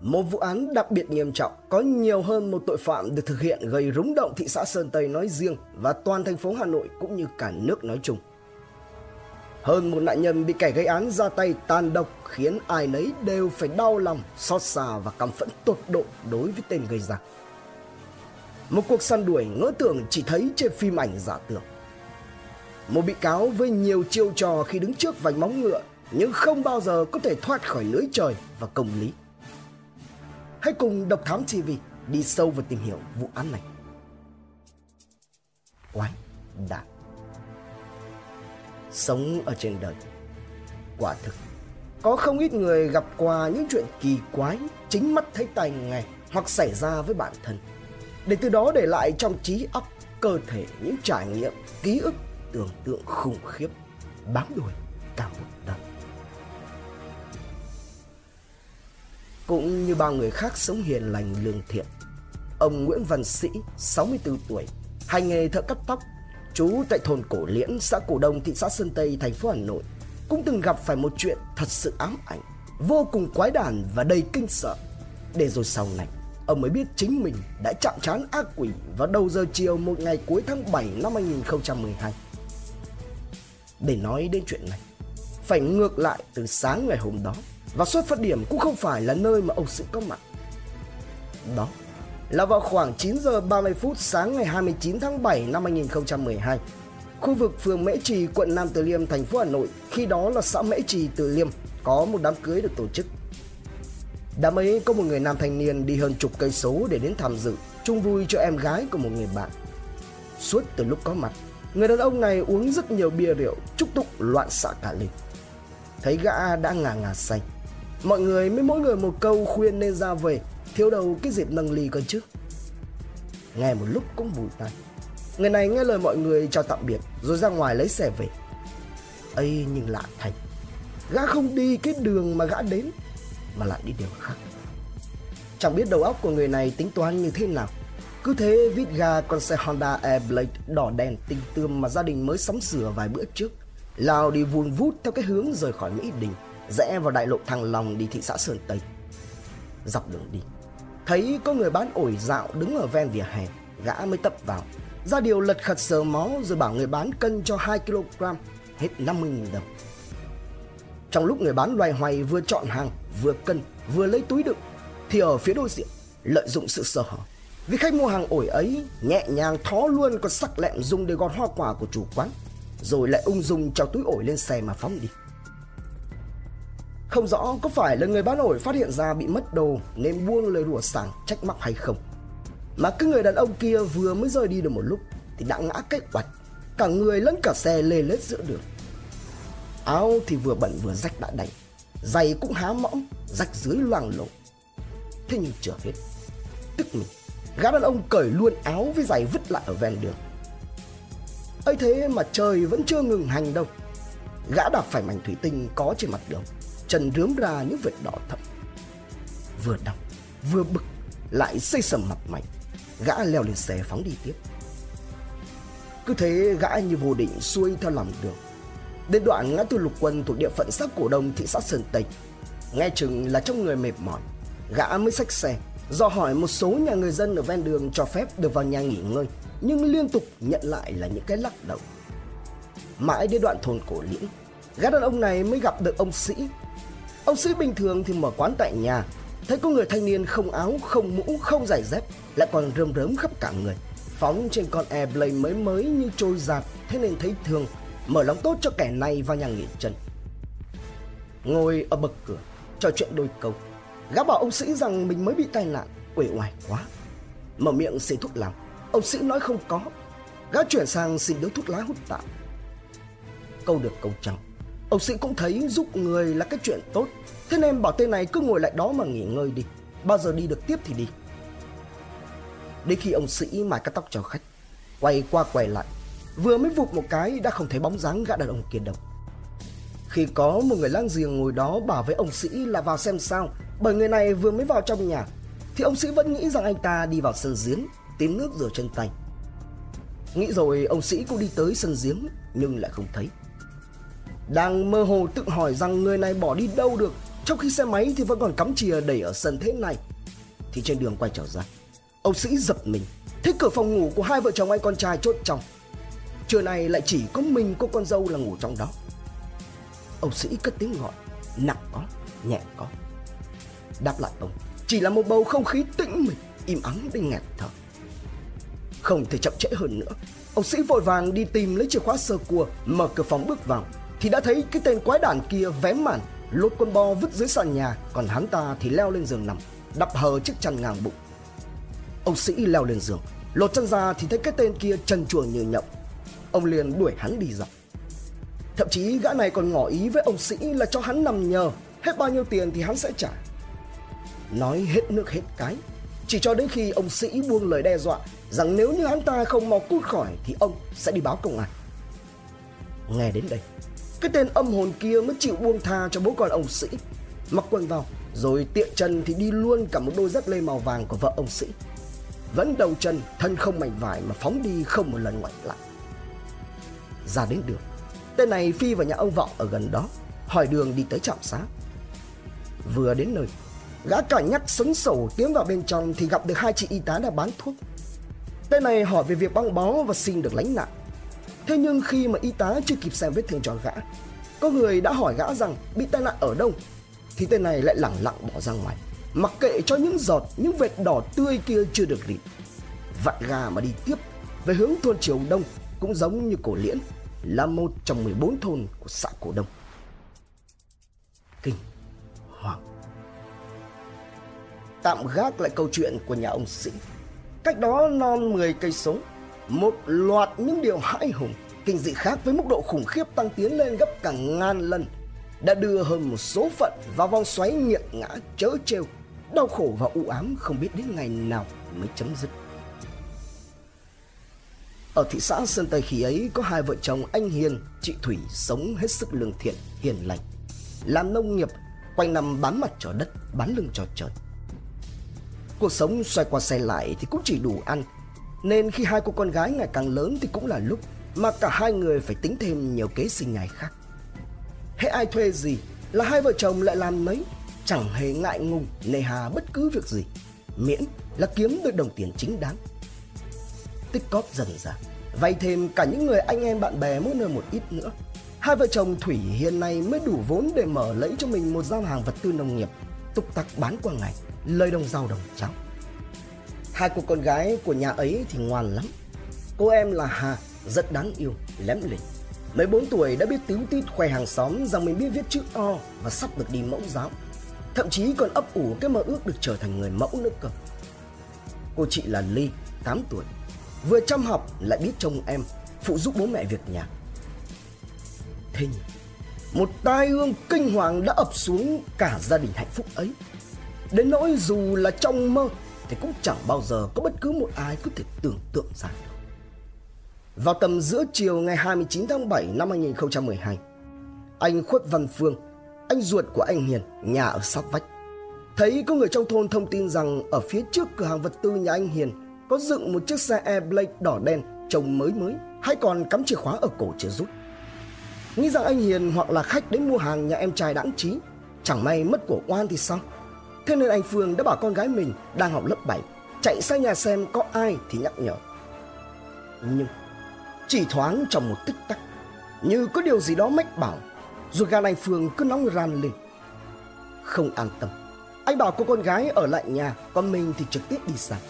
Một vụ án đặc biệt nghiêm trọng, có nhiều hơn một tội phạm được thực hiện gây rúng động thị xã Sơn Tây nói riêng và toàn thành phố Hà Nội cũng như cả nước nói chung. Hơn một nạn nhân bị kẻ gây án ra tay tàn độc khiến ai nấy đều phải đau lòng, xót xa và căm phẫn tột độ đối với tên gây ra. Một cuộc săn đuổi ngỡ tưởng chỉ thấy trên phim ảnh giả tưởng. Một bị cáo với nhiều chiêu trò khi đứng trước vành móng ngựa nhưng không bao giờ có thể thoát khỏi lưới trời và công lý. Hãy cùng Độc Thám TV đi sâu vào tìm hiểu vụ án này. Quái đản Sống ở trên đời. Quả thực, Có không ít người gặp qua những chuyện kỳ quái, Chính mắt thấy tay nghe Hoặc xảy ra với bản thân. Để từ đó để lại trong trí óc, Cơ thể những trải nghiệm, Ký ức, tưởng tượng khủng khiếp, Bám đuổi cả một đời. Cũng như bao người khác sống hiền lành lương thiện. Ông Nguyễn Văn Sĩ, 64 tuổi Hành nghề thợ cắt tóc trú tại thôn Cổ Liễn, xã Cổ Đông, thị xã Sơn Tây, thành phố Hà Nội. Cũng từng gặp phải một chuyện thật sự ám ảnh Vô cùng quái đản và đầy kinh sợ. Để rồi sau này Ông mới biết chính mình đã chạm trán ác quỷ vào đầu giờ chiều một ngày cuối tháng 7 năm 2012 Để nói đến chuyện này Phải ngược lại từ sáng ngày hôm đó. Và xuất phát điểm cũng không phải là nơi mà ông sự có mặt Đó là vào khoảng 9 giờ 30 phút sáng ngày 29 tháng 7 năm 2012. Khu vực phường Mễ Trì, quận Nam Từ Liêm, thành phố Hà Nội, khi đó là xã Mễ Trì, Từ Liêm, có một đám cưới được tổ chức. Đám ấy có một người nam thanh niên đi hơn chục cây số để đến tham dự, chung vui cho em gái của một người bạn. Suốt từ lúc có mặt, người đàn ông này uống rất nhiều bia rượu, chúc tụng loạn xạ cả lên. Thấy gã đã ngà ngà say, mọi người mới mỗi người một câu khuyên nên ra về Thiếu đầu cái dịp nâng ly cơ chứ. Nghe một lúc cũng vùi tay Người này nghe lời mọi người chào tạm biệt, Rồi ra ngoài lấy xe về. Ấy, nhưng lạ thành Gã không đi cái đường mà gã đến, Mà lại đi đường khác. Chẳng biết đầu óc của người này tính toán như thế nào. Cứ thế vít ga con xe Honda Airblade đỏ đèn tinh tươm mà gia đình mới sắm sửa vài bữa trước. Lao đi vun vút theo cái hướng rời khỏi Mỹ Đình. Rẽ vào đại lộ Thăng Long đi thị xã Sơn Tây. Dọc đường đi, Thấy có người bán ổi dạo đứng ở ven vỉa hè, Gã mới tập vào. Ra điều lật khật sờ mó rồi bảo người bán cân cho 2 kg, Hết 50.000 đồng. Trong lúc người bán loay hoay vừa chọn hàng, Vừa cân, vừa lấy túi đựng, Thì ở phía đối diện Lợi dụng sự sơ hở. Vì khách mua hàng ổi ấy Nhẹ nhàng thó luôn con sắc lẹm dùng để gọt hoa quả của chủ quán, Rồi lại ung dung cho túi ổi lên xe mà phóng đi không rõ có phải là người bán ổi phát hiện ra bị mất đồ nên buông lời đùa sảng trách móc hay không. Mà cái người đàn ông kia vừa mới rời đi được một lúc thì đã ngã cái quạch, cả người lẫn cả xe lê lết giữa đường. Áo thì vừa bẩn vừa rách đã đành, giày cũng há mõm, rách dưới loang lổ. Thế nhưng chưa hết, tức mình, gã đàn ông cởi luôn áo với giày vứt lại ở ven đường. ấy thế mà trời vẫn chưa ngừng hành đâu. Gã đạp phải mảnh thủy tinh có trên mặt đường chân rướm ra những vệt đỏ thẫm. Vừa đau, vừa bực, lại xây sầm mặt mày. Gã leo lên xe phóng đi tiếp. Cứ thế gã như vô định xuôi theo lòng đường. Đến đoạn ngã tư lục quân thuộc địa phận xã cổ đông thị xã sơn tây. Nghe chừng là trong người mệt mỏi, gã mới xách xe, do hỏi một số nhà người dân ở ven đường cho phép được vào nhà nghỉ ngơi, nhưng liên tục nhận lại là những cái lắc đầu. Mãi đến đoạn thôn cổ liễn, gã đàn ông này mới gặp được ông sĩ Ông sĩ bình thường thì mở quán tại nhà. Thấy có người thanh niên không áo, không mũ, không giày dép Lại còn rơm rớm khắp cả người. Phóng trên con Airblade mới mới như trôi giạt Thế nên thấy thương. Mở lòng tốt cho kẻ này vào nhà nghỉ chân. Ngồi ở bậc cửa Trò chuyện đôi câu. Gã bảo ông sĩ rằng mình mới bị tai nạn Quể oải quá. Mở miệng xì thuốc làm. Ông sĩ nói không có. Gã chuyển sang xin điếu thuốc lá hút tạm Câu được câu trăng. Ông sĩ cũng thấy giúp người là cái chuyện tốt. Thế nên bảo tên này cứ ngồi lại đó mà nghỉ ngơi đi. Bao giờ đi được tiếp thì đi. Đến khi ông sĩ mài cắt tóc cho khách, Quay qua quay lại, Vừa mới vụt một cái đã không thấy bóng dáng gã đàn ông kia đâu. Khi có một người lang giềng ngồi đó bảo với ông sĩ là vào xem sao, Bởi người này vừa mới vào trong nhà, Thì ông sĩ vẫn nghĩ rằng anh ta đi vào sân giếng Tìm nước rửa chân tay. Nghĩ rồi ông sĩ cũng đi tới sân giếng, Nhưng lại không thấy đang mơ hồ tự hỏi rằng người này bỏ đi đâu được. Trong khi xe máy thì vẫn còn cắm chìa đẩy ở sân thế này. Thì trên đường quay trở ra Ông Sĩ giật mình. Thấy cửa phòng ngủ của hai vợ chồng anh con trai chốt trong. Trưa nay lại chỉ có mình cô con dâu là ngủ trong đó. Ông Sĩ cất tiếng gọi Nặng có, nhẹ có. Đáp lại ông Chỉ là một bầu không khí tĩnh mịch Im ắng đến nghẹt thở. Không thể chậm trễ hơn nữa Ông Sĩ vội vàng đi tìm lấy chìa khóa sơ cua Mở cửa phòng bước vào. Thì đã thấy cái tên quái đản kia vén màn Lột con bo vứt dưới sàn nhà, Còn hắn ta thì leo lên giường nằm, Đập hờ chiếc chăn ngang bụng. Ông Sĩ leo lên giường, Lột chân ra thì thấy cái tên kia chân chuồng như nhộng. Ông liền đuổi hắn đi dọc Thậm chí gã này còn ngỏ ý với ông Sĩ là cho hắn nằm nhờ, Hết bao nhiêu tiền thì hắn sẽ trả. Nói hết nước hết cái, Chỉ cho đến khi ông Sĩ buông lời đe dọa Rằng nếu như hắn ta không mau cút khỏi Thì ông sẽ đi báo công an. Nghe đến đây cái tên âm hồn kia mới chịu buông tha cho bố con ông Sĩ. Mặc quần vào, Rồi tiện chân thì đi luôn cả một đôi dép lê màu vàng của vợ ông Sĩ. Vẫn đầu chân, thân không mảnh vải Mà phóng đi không một lần ngoảnh lại. Ra đến đường, Tên này phi vào nhà ông Vọng ở gần đó, Hỏi đường đi tới trạm xá. Vừa đến nơi, Gã cả nhắc sấn sổ tiến vào bên trong Thì gặp được hai chị y tá đang bán thuốc. Tên này hỏi về việc băng bó và xin được lánh nạn. Thế nhưng khi mà y tá chưa kịp xem vết thương cho gã Có người đã hỏi gã rằng bị tai nạn ở đâu Thì tên này lại lẳng lặng bỏ ra ngoài Mặc kệ cho những giọt, những vệt đỏ tươi kia chưa được rịn. Vặn gà mà đi tiếp Về hướng thôn Triều Đông Cũng giống như cổ liễn Là một trong 14 thôn của xã Cổ Đông. Kinh Hoàng. Tạm gác lại câu chuyện của nhà ông Sĩ. Cách đó non 10 cây số, một loạt những điều hãi hùng, kinh dị khác với mức độ khủng khiếp tăng tiến lên gấp cả ngàn lần đã đưa hơn một số phận vào vòng xoáy nghiện ngã chớ trêu, đau khổ và u ám không biết đến ngày nào mới chấm dứt. Ở thị xã Sơn Tây khi ấy có hai vợ chồng anh Hiền, chị Thủy sống hết sức lương thiện, hiền lành. Làm nông nghiệp, quanh năm bán mặt cho đất, bán lưng cho trời. Cuộc sống xoay qua xoay lại thì cũng chỉ đủ ăn nên khi hai cô con gái ngày càng lớn thì cũng là lúc Mà cả hai người phải tính thêm nhiều kế sinh nhai khác. Hễ ai thuê gì là hai vợ chồng lại làm mấy, Chẳng hề ngại ngùng, nề hà bất cứ việc gì, Miễn là kiếm được đồng tiền chính đáng. Tích cóp dần ra Vay thêm cả những người anh em bạn bè mỗi nơi một ít nữa. Hai vợ chồng Thủy hiện nay mới đủ vốn để mở lấy cho mình một gian hàng vật tư nông nghiệp Tục tặc bán qua ngày, lời đồng rau đồng trắng. Hai cô con gái của nhà ấy thì ngoan lắm. Cô em là Hà, rất đáng yêu, lém lỉnh. Mấy bốn tuổi đã biết tíu tít khoe hàng xóm rằng mình biết viết chữ O và sắp được đi mẫu giáo. Thậm chí còn ấp ủ cái mơ ước được trở thành người mẫu nữa cơ. Cô chị là Ly, 8 tuổi. Vừa chăm học lại biết trông em, phụ giúp bố mẹ việc nhà. Thế nhưng, một tai ương kinh hoàng đã ập xuống cả gia đình hạnh phúc ấy. Đến nỗi dù là trong mơ thì cũng chẳng bao giờ có bất cứ một ai có thể tưởng tượng ra được. Vào tầm giữa chiều ngày 29 tháng 7 năm 2012 Anh Khuất Văn Phương, Anh ruột của anh Hiền, Nhà ở sát vách, Thấy có người trong thôn thông tin rằng Ở phía trước cửa hàng vật tư nhà anh Hiền Có dựng một chiếc xe Airblade đỏ đen Trông mới mới, Hay còn cắm chìa khóa ở cổ chưa rút. Nghĩ rằng anh Hiền hoặc là khách đến mua hàng nhà em trai đãng trí Chẳng may mất của oan thì sao? Thế nên anh Phương đã bảo con gái mình đang học lớp 7 chạy sang nhà xem có ai thì nhắc nhở. Nhưng chỉ thoáng trong một tích tắc như có điều gì đó mách bảo rồi gan anh Phương cứ nóng ran lên. Không an tâm, anh bảo cô con gái ở lại nhà còn mình thì trực tiếp đi sang.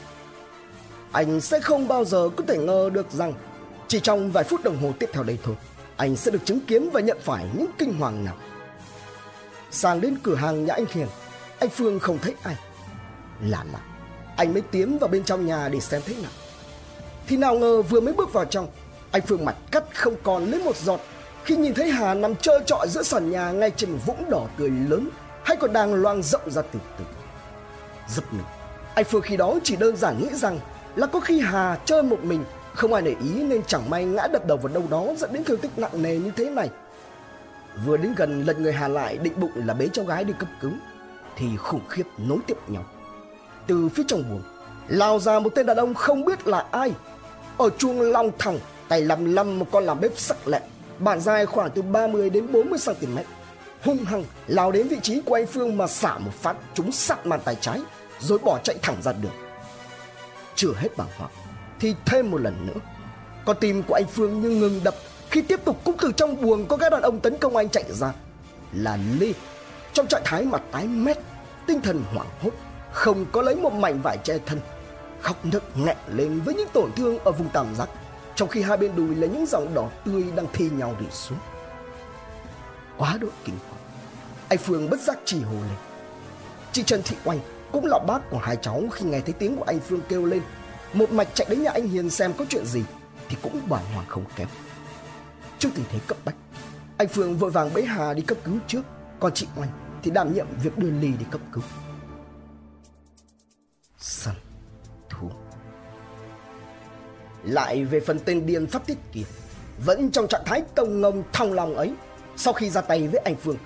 Anh sẽ không bao giờ có thể ngờ được rằng chỉ trong vài phút đồng hồ tiếp theo đây thôi anh sẽ được chứng kiến và nhận phải những kinh hoàng nào. Sang đến cửa hàng nhà anh Hiền anh Phương không thấy ai. Lạ lạ Anh mới tiến vào bên trong nhà để xem thế nào. Thì nào ngờ vừa mới bước vào trong, Anh Phương mặt cắt không còn lấy một giọt. Khi nhìn thấy Hà nằm trơ trọi giữa sàn nhà Ngay trên một vũng đỏ tươi lớn, Hay còn đang loang rộng ra từ từ. Giật mình, Anh Phương khi đó chỉ đơn giản nghĩ rằng Là có khi Hà chơi một mình, Không ai để ý nên chẳng may ngã đập đầu vào đâu đó Dẫn đến thương tích nặng nề như thế này. Vừa đến gần lật người Hà lại định bụng là bế cháu gái đi cấp cứu thì khủng khiếp nối tiếp nhau. Từ phía trong buồng, lao ra một tên đàn ông không biết là ai. Ở chuông long thẳng, tay lầm lầm một con làm bếp sắc lẹm, bản dài khoảng từ 30 đến 40 cm. hung hăng lao đến vị trí của anh Phương mà xả một phát trúng sặc màn tay trái rồi bỏ chạy thẳng ra đường. Chưa hết bàng hoàng thì thêm một lần nữa, con tim của anh Phương như ngừng đập khi tiếp tục cũng từ trong buồng có các đàn ông tấn công anh chạy ra là Lê trong trạng thái mặt tái mét, tinh thần hoảng hốt, không có lấy một mảnh vải che thân, khóc nức nghẹn lên với những tổn thương ở vùng tam giác, trong khi hai bên đùi là những dòng đỏ tươi đang thi nhau rỉ xuống. Quá độ kinh hoàng, anh Phương bất giác chỉ hồ lên. Chị Trần Thị Oanh cũng là bác của hai cháu khi nghe thấy tiếng của anh Phương kêu lên, một mạch chạy đến nhà anh Hiền xem có chuyện gì thì cũng bàng hoàng không kém. Trước tình thế cấp bách, anh Phương vội vàng bế Hà đi cấp cứu trước, còn chị Oanh thì đảm nhiệm việc đưa Ly đi cấp cứu. Săn thú Lại về phần tên điên pháp tiết kiệt vẫn trong trạng thái công ngông thong lòng ấy, sau khi ra tay với anh Phương,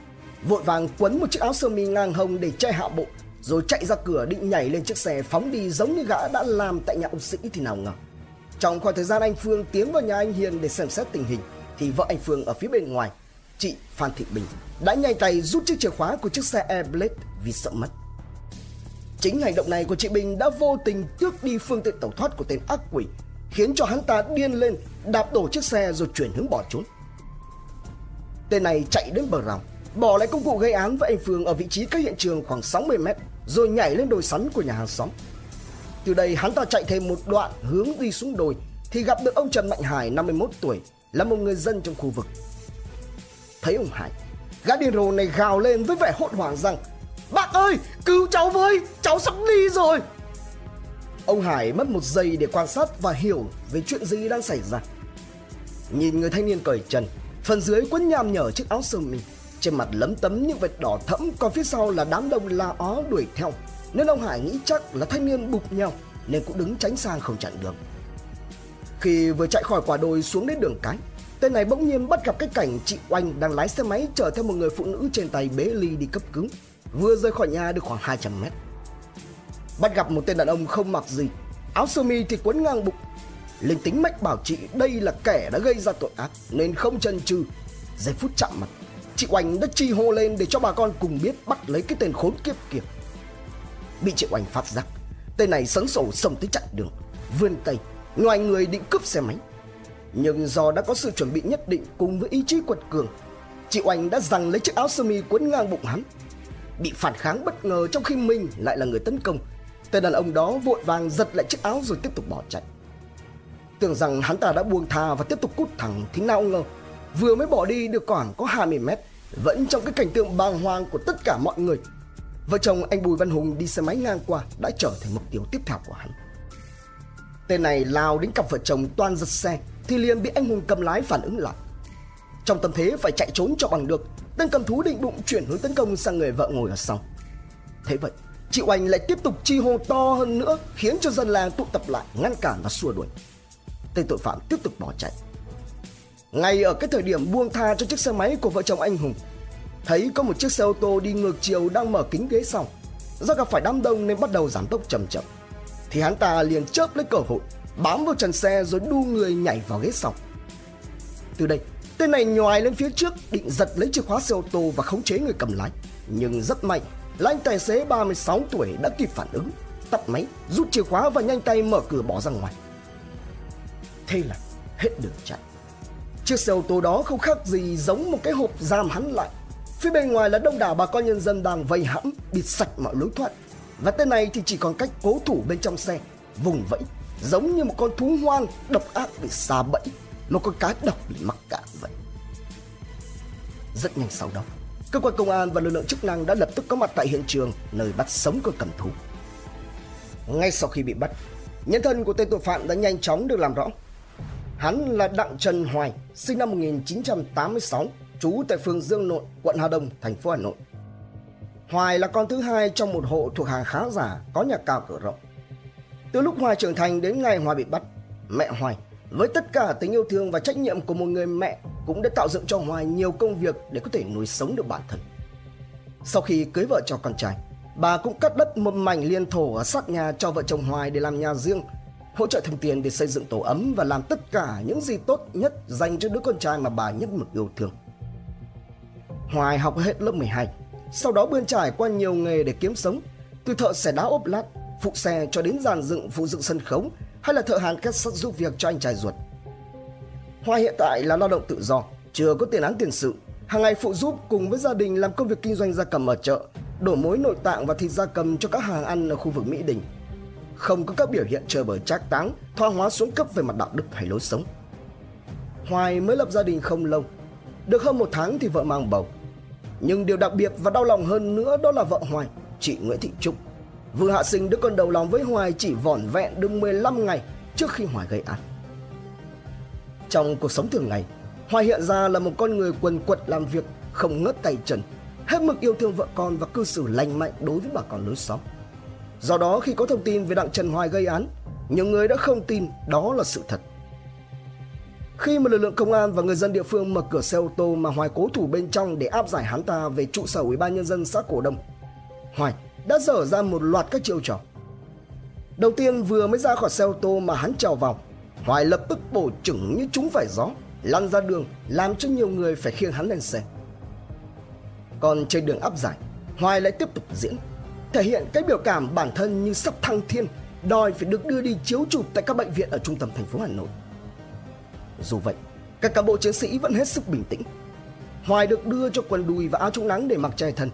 vội vàng quấn một chiếc áo sơ mi ngang hông để che hạ bộ, rồi chạy ra cửa định nhảy lên chiếc xe phóng đi giống như gã đã làm tại nhà ông Sĩ thì nào ngờ. Trong khoảng thời gian anh Phương tiến vào nhà anh Hiền để xem xét tình hình, thì vợ anh Phương ở phía bên ngoài, chị Phan Thị Bình, đã nhanh tay rút chiếc chìa khóa của chiếc xe Airblade vì sợ mất. Chính hành động này của chị Bình đã vô tình tước đi phương tiện tẩu thoát của tên ác quỷ, khiến cho hắn ta điên lên, đạp đổ chiếc xe rồi chuyển hướng bỏ trốn. Tên này chạy đến bờ rào, bỏ lại công cụ gây án với anh Phương ở vị trí cách hiện trường khoảng 60 mét, rồi nhảy lên đồi sắn của nhà hàng xóm. Từ đây hắn ta chạy thêm một đoạn hướng đi xuống đồi thì gặp được ông Trần Mạnh Hải 51 tuổi là một người dân trong khu vực. Thấy ông Hải, gã điên rồ này gào lên với vẻ hốt hoảng rằng Bác ơi, cứu cháu với, cháu sắp đi rồi. Ông Hải mất một giây để quan sát và hiểu về chuyện gì đang xảy ra. Nhìn người thanh niên cởi trần, phần dưới quấn nham nhở chiếc áo sơ mi, trên mặt lấm tấm những vệt đỏ thẫm, còn phía sau là đám đông la ó đuổi theo. Nên ông Hải nghĩ chắc là thanh niên bục nhau nên cũng đứng tránh sang không chặn đường. Khi vừa chạy khỏi quả đồi xuống đến đường cái, tên này bỗng nhiên bắt gặp cái cảnh chị Oanh đang lái xe máy chở theo một người phụ nữ trên tay bế ly đi cấp cứu, vừa rời khỏi nhà được khoảng 200 mét. Bắt gặp một tên đàn ông không mặc gì, áo sơ mi thì quấn ngang bụng. Linh tính mách bảo chị đây là kẻ đã gây ra tội ác nên không chần chừ. Giây phút chạm mặt, chị Oanh đã chi hô lên để cho bà con cùng biết bắt lấy cái tên khốn kiếp kia. Bị chị Oanh phát giác, tên này sấn sổ xông tới chặn đường, vươn tay ngoài người định cướp xe máy. Nhưng do đã có sự chuẩn bị nhất định cùng với ý chí quật cường, chị Oanh đã giằng lấy chiếc áo sơ mi quấn ngang bụng hắn. Bị phản kháng bất ngờ trong khi mình lại là người tấn công, tên đàn ông đó vội vàng giật lại chiếc áo rồi tiếp tục bỏ chạy. Tưởng rằng hắn ta đã buông tha và tiếp tục cút thẳng thì nào ngờ, vừa mới bỏ đi được khoảng có 20 mét, vẫn trong cái cảnh tượng bàng hoàng của tất cả mọi người. Vợ chồng anh Bùi Văn Hùng đi xe máy ngang qua đã trở thành mục tiêu tiếp theo của hắn. Tên này lao đến cặp vợ chồng toan giật xe thì liền bị anh Hùng cầm lái phản ứng lại. Trong tâm thế phải chạy trốn cho bằng được, tên cầm thú định bụng chuyển hướng tấn công sang người vợ ngồi ở sau. Thế vậy, chị Oanh lại tiếp tục chi hô to hơn nữa khiến cho dân làng tụ tập lại ngăn cản và xua đuổi. Tên tội phạm tiếp tục bỏ chạy. Ngay ở cái thời điểm buông tha cho chiếc xe máy của vợ chồng anh Hùng, thấy có một chiếc xe ô tô đi ngược chiều đang mở kính ghế sau. Do gặp phải đám đông nên bắt đầu giảm tốc chậm chậm thì hắn ta liền chớp lấy cơ hội bám vào trần xe rồi đu người nhảy vào ghế sau. Từ đây, tên này nhòi lên phía trước định giật lấy chìa khóa xe ô tô và khống chế người cầm lái. Nhưng rất may là anh tài xế 36 tuổi đã kịp phản ứng, tắt máy, rút chìa khóa và nhanh tay mở cửa bỏ ra ngoài. Thế là hết đường chạy. Chiếc xe ô tô đó không khác gì giống một cái hộp giam hắn lại. Phía bên ngoài là đông đảo bà con nhân dân đang vây hãm, bịt sạch mọi lối thoát và tên này thì chỉ còn cách cố thủ bên trong xe Vùng vẫy Giống như một con thú hoang độc ác bị xa bẫy. Một con cá độc bị mắc cạn vậy. Rất nhanh sau đó Cơ quan công an và lực lượng chức năng đã lập tức có mặt tại hiện trường Nơi bắt sống con cầm thú. Ngay sau khi bị bắt Nhân thân của tên tội phạm đã nhanh chóng được làm rõ. Hắn là Đặng Trần Hoài Sinh năm 1986 Trú tại phường Dương Nội, quận Hà Đông, thành phố Hà Nội. Hoài là con thứ hai trong một hộ thuộc hàng khá giả có nhà cao cửa rộng. Từ lúc Hoài trưởng thành đến ngày Hoài bị bắt, mẹ Hoài với tất cả tình yêu thương và trách nhiệm của một người mẹ cũng đã tạo dựng cho Hoài nhiều công việc để có thể nuôi sống được bản thân. Sau khi cưới vợ cho con trai, bà cũng cắt đất một mảnh liên thổ ở sát nhà cho vợ chồng Hoài để làm nhà riêng, hỗ trợ thêm tiền để xây dựng tổ ấm và làm tất cả những gì tốt nhất dành cho đứa con trai mà bà nhất mực yêu thương. Hoài học hết lớp 12, sau đó bươn trải qua nhiều nghề để kiếm sống, từ thợ xẻ đá ốp lát, phụ xe cho đến dàn dựng phụ dựng sân khấu hay là thợ hàn kết sắt giúp việc cho anh trai ruột. Hoài hiện tại là lao động tự do, chưa có tiền án tiền sự, hàng ngày phụ giúp cùng với gia đình làm công việc kinh doanh gia cầm ở chợ, đổ mối nội tạng và thịt gia cầm cho các hàng ăn ở khu vực Mỹ Đình. Không có các biểu hiện chờ bời trác táng, thoa hóa xuống cấp về mặt đạo đức hay lối sống. Hoài mới lập gia đình không lâu, được hơn một tháng thì vợ mang bầu. Nhưng điều đặc biệt và đau lòng hơn nữa đó là vợ Hoài, chị Nguyễn Thị Trúc. Vừa hạ sinh đứa con đầu lòng với Hoài chỉ vỏn vẹn được 15 ngày trước khi Hoài gây án. Trong cuộc sống thường ngày, Hoài hiện ra là một con người quần quật làm việc, không ngớt tay chân, hết mực yêu thương vợ con và cư xử lành mạnh đối với bà con lối xóm. Do đó khi có thông tin về Đặng Trần Hoài gây án, nhiều người đã không tin đó là sự thật. Khi mà lực lượng công an và người dân địa phương mở cửa xe ô tô mà Hoài cố thủ bên trong để áp giải hắn ta về trụ sở Ủy ban nhân dân xã Cổ Đông, Hoài đã dở ra một loạt các chiêu trò. Đầu tiên vừa mới ra khỏi xe ô tô mà hắn trèo vào, Hoài lập tức bổ chửng như chúng phải gió, lăn ra đường làm cho nhiều người phải khiêng hắn lên xe. Còn trên đường áp giải, Hoài lại tiếp tục diễn, thể hiện cái biểu cảm bản thân như sắp thăng thiên, đòi phải được đưa đi chiếu chụp tại các bệnh viện ở trung tâm thành phố Hà Nội. Dù vậy, các cán bộ chiến sĩ vẫn hết sức bình tĩnh. Hoài được đưa cho quần đùi và áo chống nắng để mặc che thân.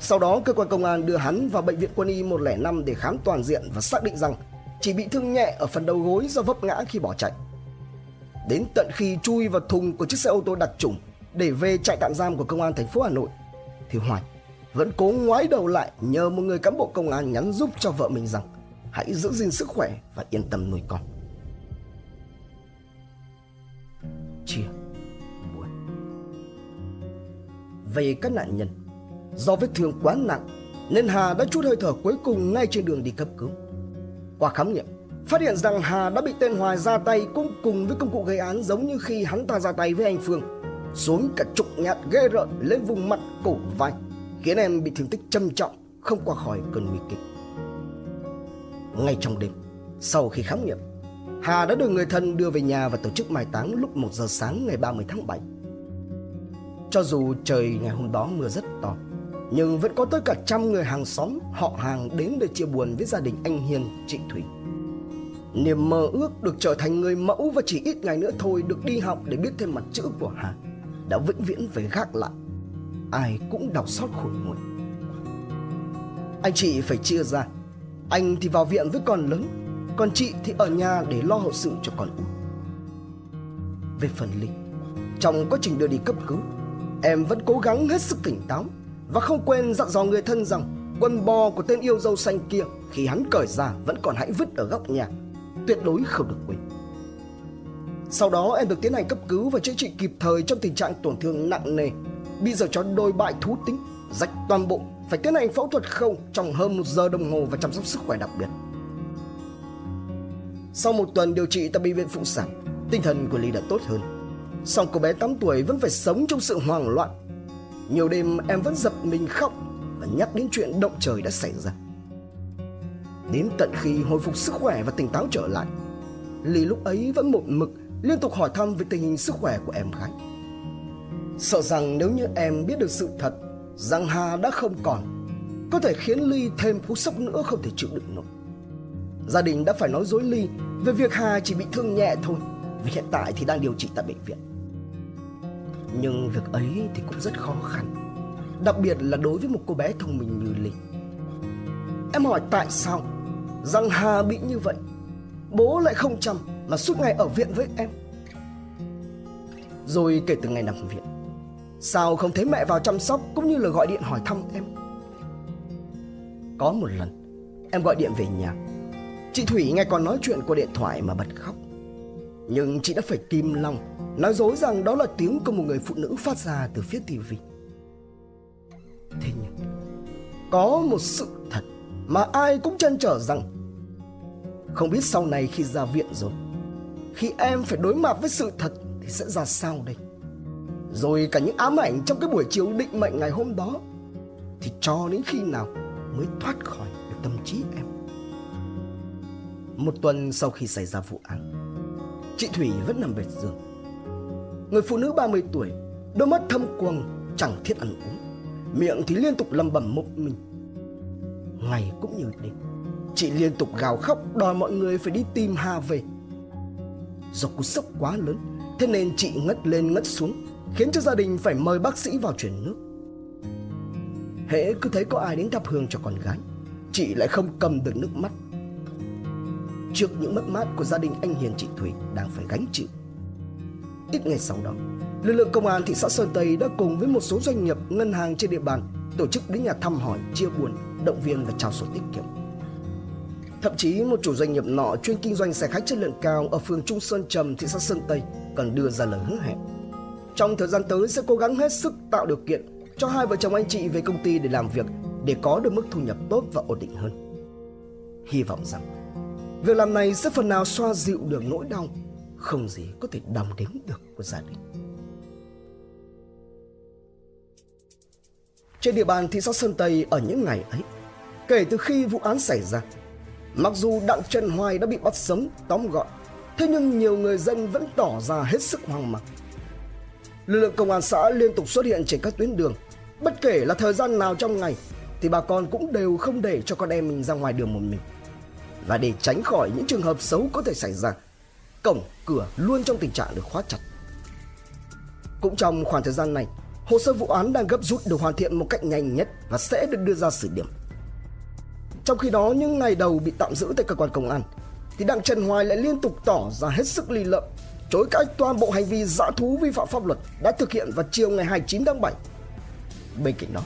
Sau đó, cơ quan công an đưa hắn vào bệnh viện quân y 105 để khám toàn diện và xác định rằng chỉ bị thương nhẹ ở phần đầu gối do vấp ngã khi bỏ chạy. Đến tận khi chui vào thùng của chiếc xe ô tô đặc trùng để về trại tạm giam của công an thành phố Hà Nội, thì Hoài vẫn cố ngoái đầu lại nhờ một người cán bộ công an nhắn giúp cho vợ mình rằng hãy giữ gìn sức khỏe và yên tâm nuôi con. chia buồn về các nạn nhân do vết thương quá nặng nên Hà đã chút hơi thở cuối cùng ngay trên đường đi cấp cứu. Qua khám nghiệm, phát hiện rằng Hà đã bị tên Hoài ra tay cũng cùng với công cụ gây án giống như khi hắn ta ra tay với anh Phương, xuống cả chục nhát ghê rợn lên vùng mặt, cổ, vai, khiến em bị thương tích trầm trọng, không qua khỏi cơn nguy kịch. Ngay trong đêm, sau khi khám nghiệm, Hà đã được người thân đưa về nhà và tổ chức mai táng lúc 1 giờ sáng ngày 30 tháng 7. Cho dù trời ngày hôm đó mưa rất to, nhưng vẫn có tới cả trăm người hàng xóm, họ hàng đến để chia buồn với gia đình anh Hiền, chị Thủy. Niềm mơ ước được trở thành người mẫu và chỉ ít ngày nữa thôi được đi học để biết thêm mặt chữ của Hà đã vĩnh viễn phải gác lại. Ai cũng đau xót khổ nguội. Anh chị phải chia ra. Anh thì vào viện với con lớn, còn chị thì ở nhà để lo hậu sự cho con út. Về phần Linh, trong quá trình đưa đi cấp cứu, em vẫn cố gắng hết sức tỉnh táo và không quên dặn dò người thân rằng quần bò của tên yêu dâu xanh kia khi hắn cởi ra vẫn còn hãy vứt ở góc nhà, tuyệt đối không được quên. Sau đó em được tiến hành cấp cứu và chữa trị kịp thời trong tình trạng tổn thương nặng nề, bị giờ chó đôi bại thú tính, rách toàn bộ, phải tiến hành phẫu thuật khâu trong hơn một giờ đồng hồ và chăm sóc sức khỏe đặc biệt. Sau một tuần điều trị tại bệnh viện phụ sản, tinh thần của Ly đã tốt hơn. Song cô bé 8 tuổi vẫn phải sống trong sự hoang loạn. Nhiều đêm em vẫn giật mình khóc và nhắc đến chuyện động trời đã xảy ra. Đến tận khi hồi phục sức khỏe và tỉnh táo trở lại, Ly lúc ấy vẫn một mực liên tục hỏi thăm về tình hình sức khỏe của em gái. Sợ rằng nếu như em biết được sự thật rằng Hà đã không còn, có thể khiến Ly thêm cú sốc nữa không thể chịu đựng nổi. Gia đình đã phải nói dối Ly về việc Hà chỉ bị thương nhẹ thôi vì hiện tại thì đang điều trị tại bệnh viện. Nhưng việc ấy thì cũng rất khó khăn, đặc biệt là đối với một cô bé thông minh như linh. Em hỏi tại sao rằng Hà bị như vậy, bố lại không chăm mà suốt ngày ở viện với em. Rồi kể từ ngày nằm viện, sao không thấy mẹ vào chăm sóc cũng như là gọi điện hỏi thăm em? Có một lần, em gọi điện về nhà Chị Thủy nghe con nói chuyện qua điện thoại mà bật khóc nhưng chị đã phải kìm lòng Nói dối rằng đó là tiếng của một người phụ nữ phát ra từ phía tivi Thế nhưng Có một sự thật Mà ai cũng chăn trở rằng Không biết sau này khi ra viện rồi Khi em phải đối mặt với sự thật Thì sẽ ra sao đây? Rồi cả những ám ảnh trong cái buổi chiều định mệnh ngày hôm đó Thì cho đến khi nào mới thoát khỏi được tâm trí em? Một tuần sau khi xảy ra vụ án, chị Thủy vẫn nằm bệt giường. Người phụ nữ 30 tuổi, đôi mắt thâm quầng, chẳng thiết ăn uống. Miệng thì liên tục lầm bầm một mình. Ngày cũng như đêm chị liên tục gào khóc đòi mọi người phải đi tìm hà về. Do cú sốc quá lớn thế nên chị ngất lên ngất xuống khiến cho gia đình phải mời bác sĩ vào chuyển nước. Hễ cứ thấy có ai đến thắp hương cho con gái chị lại không cầm được nước mắt trước những mất mát của gia đình anh hiền chị thủy đang phải gánh chịu. Ít ngày sau đó, lực lượng công an thị xã sơn tây đã cùng với một số doanh nghiệp, ngân hàng trên địa bàn tổ chức đến nhà thăm hỏi, chia buồn, động viên và trao sổ tiết kiệm. Thậm chí một chủ doanh nghiệp nọ chuyên kinh doanh xe khách chất lượng cao ở phường trung sơn trầm, thị xã sơn tây còn đưa ra lời hứa hẹn. Trong thời gian tới sẽ cố gắng hết sức tạo điều kiện cho hai vợ chồng anh chị về công ty để làm việc để có được mức thu nhập tốt và ổn định hơn. Hy vọng rằng việc làm này sẽ phần nào xoa dịu được nỗi đau không gì có thể đong đếm được của gia đình. Trên địa bàn thị xã Sơn Tây ở những ngày ấy, kể từ khi vụ án xảy ra, mặc dù Đặng Trần Hoài đã bị bắt sống, tóm gọn, thế nhưng nhiều người dân vẫn tỏ ra hết sức hoang mang lực lượng công an xã liên tục xuất hiện trên các tuyến đường. Bất kể là thời gian nào trong ngày thì bà con cũng đều không để cho con em mình ra ngoài đường một mình. Và để tránh khỏi những trường hợp xấu có thể xảy ra, cổng, cửa luôn trong tình trạng được khóa chặt. Cũng trong khoảng thời gian này, hồ sơ vụ án đang gấp rút được hoàn thiện một cách nhanh nhất và sẽ được đưa ra xử điểm. Trong khi đó, những ngày đầu bị tạm giữ tại cơ quan công an, thì Đặng Trần Hoài lại liên tục tỏ ra hết sức lì lợm chối cãi toàn bộ hành vi dã thú vi phạm pháp luật đã thực hiện vào chiều ngày 29 tháng 7. Bên cạnh đó,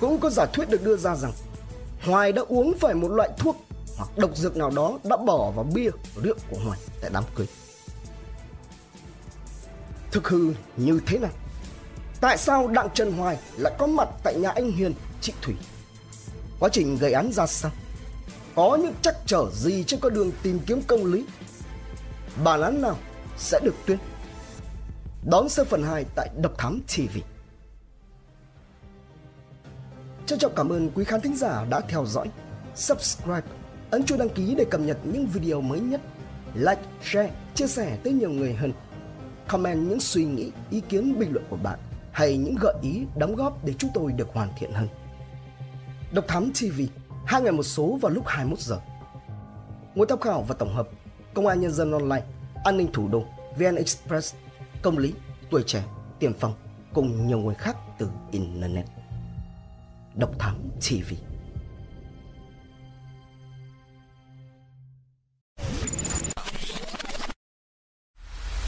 cũng có giả thuyết được đưa ra rằng Hoài đã uống phải một loại thuốc hoặc độc dược nào đó đã bỏ vào bia rượu của Hoài tại đám cưới. Thực hư như thế nào? Tại sao Đặng Trần Hoài lại có mặt tại nhà anh Hiền, chị Thủy? Quá trình gây án ra sao? Có những trắc trở gì trên con đường tìm kiếm công lý? Bản án nào sẽ được tuyên. Đón xem phần 2 tại Độc Thám TV. Trân trọng cảm ơn quý khán thính giả đã theo dõi. Subscribe, ấn chuông đăng ký để cập nhật những video mới nhất. Like, share, chia sẻ tới nhiều người hơn. Comment những suy nghĩ, ý kiến, bình luận của bạn hay những gợi ý, đóng góp để chúng tôi được hoàn thiện hơn. Độc Thám TV, hai ngày một số vào lúc 21 giờ. Nguồn tham khảo và tổng hợp Công an Nhân dân Online An ninh thủ đô, VN Express, Công lý, Tuổi trẻ, Tiềm phong cùng nhiều nguồn khác từ Internet. Độc Thám TV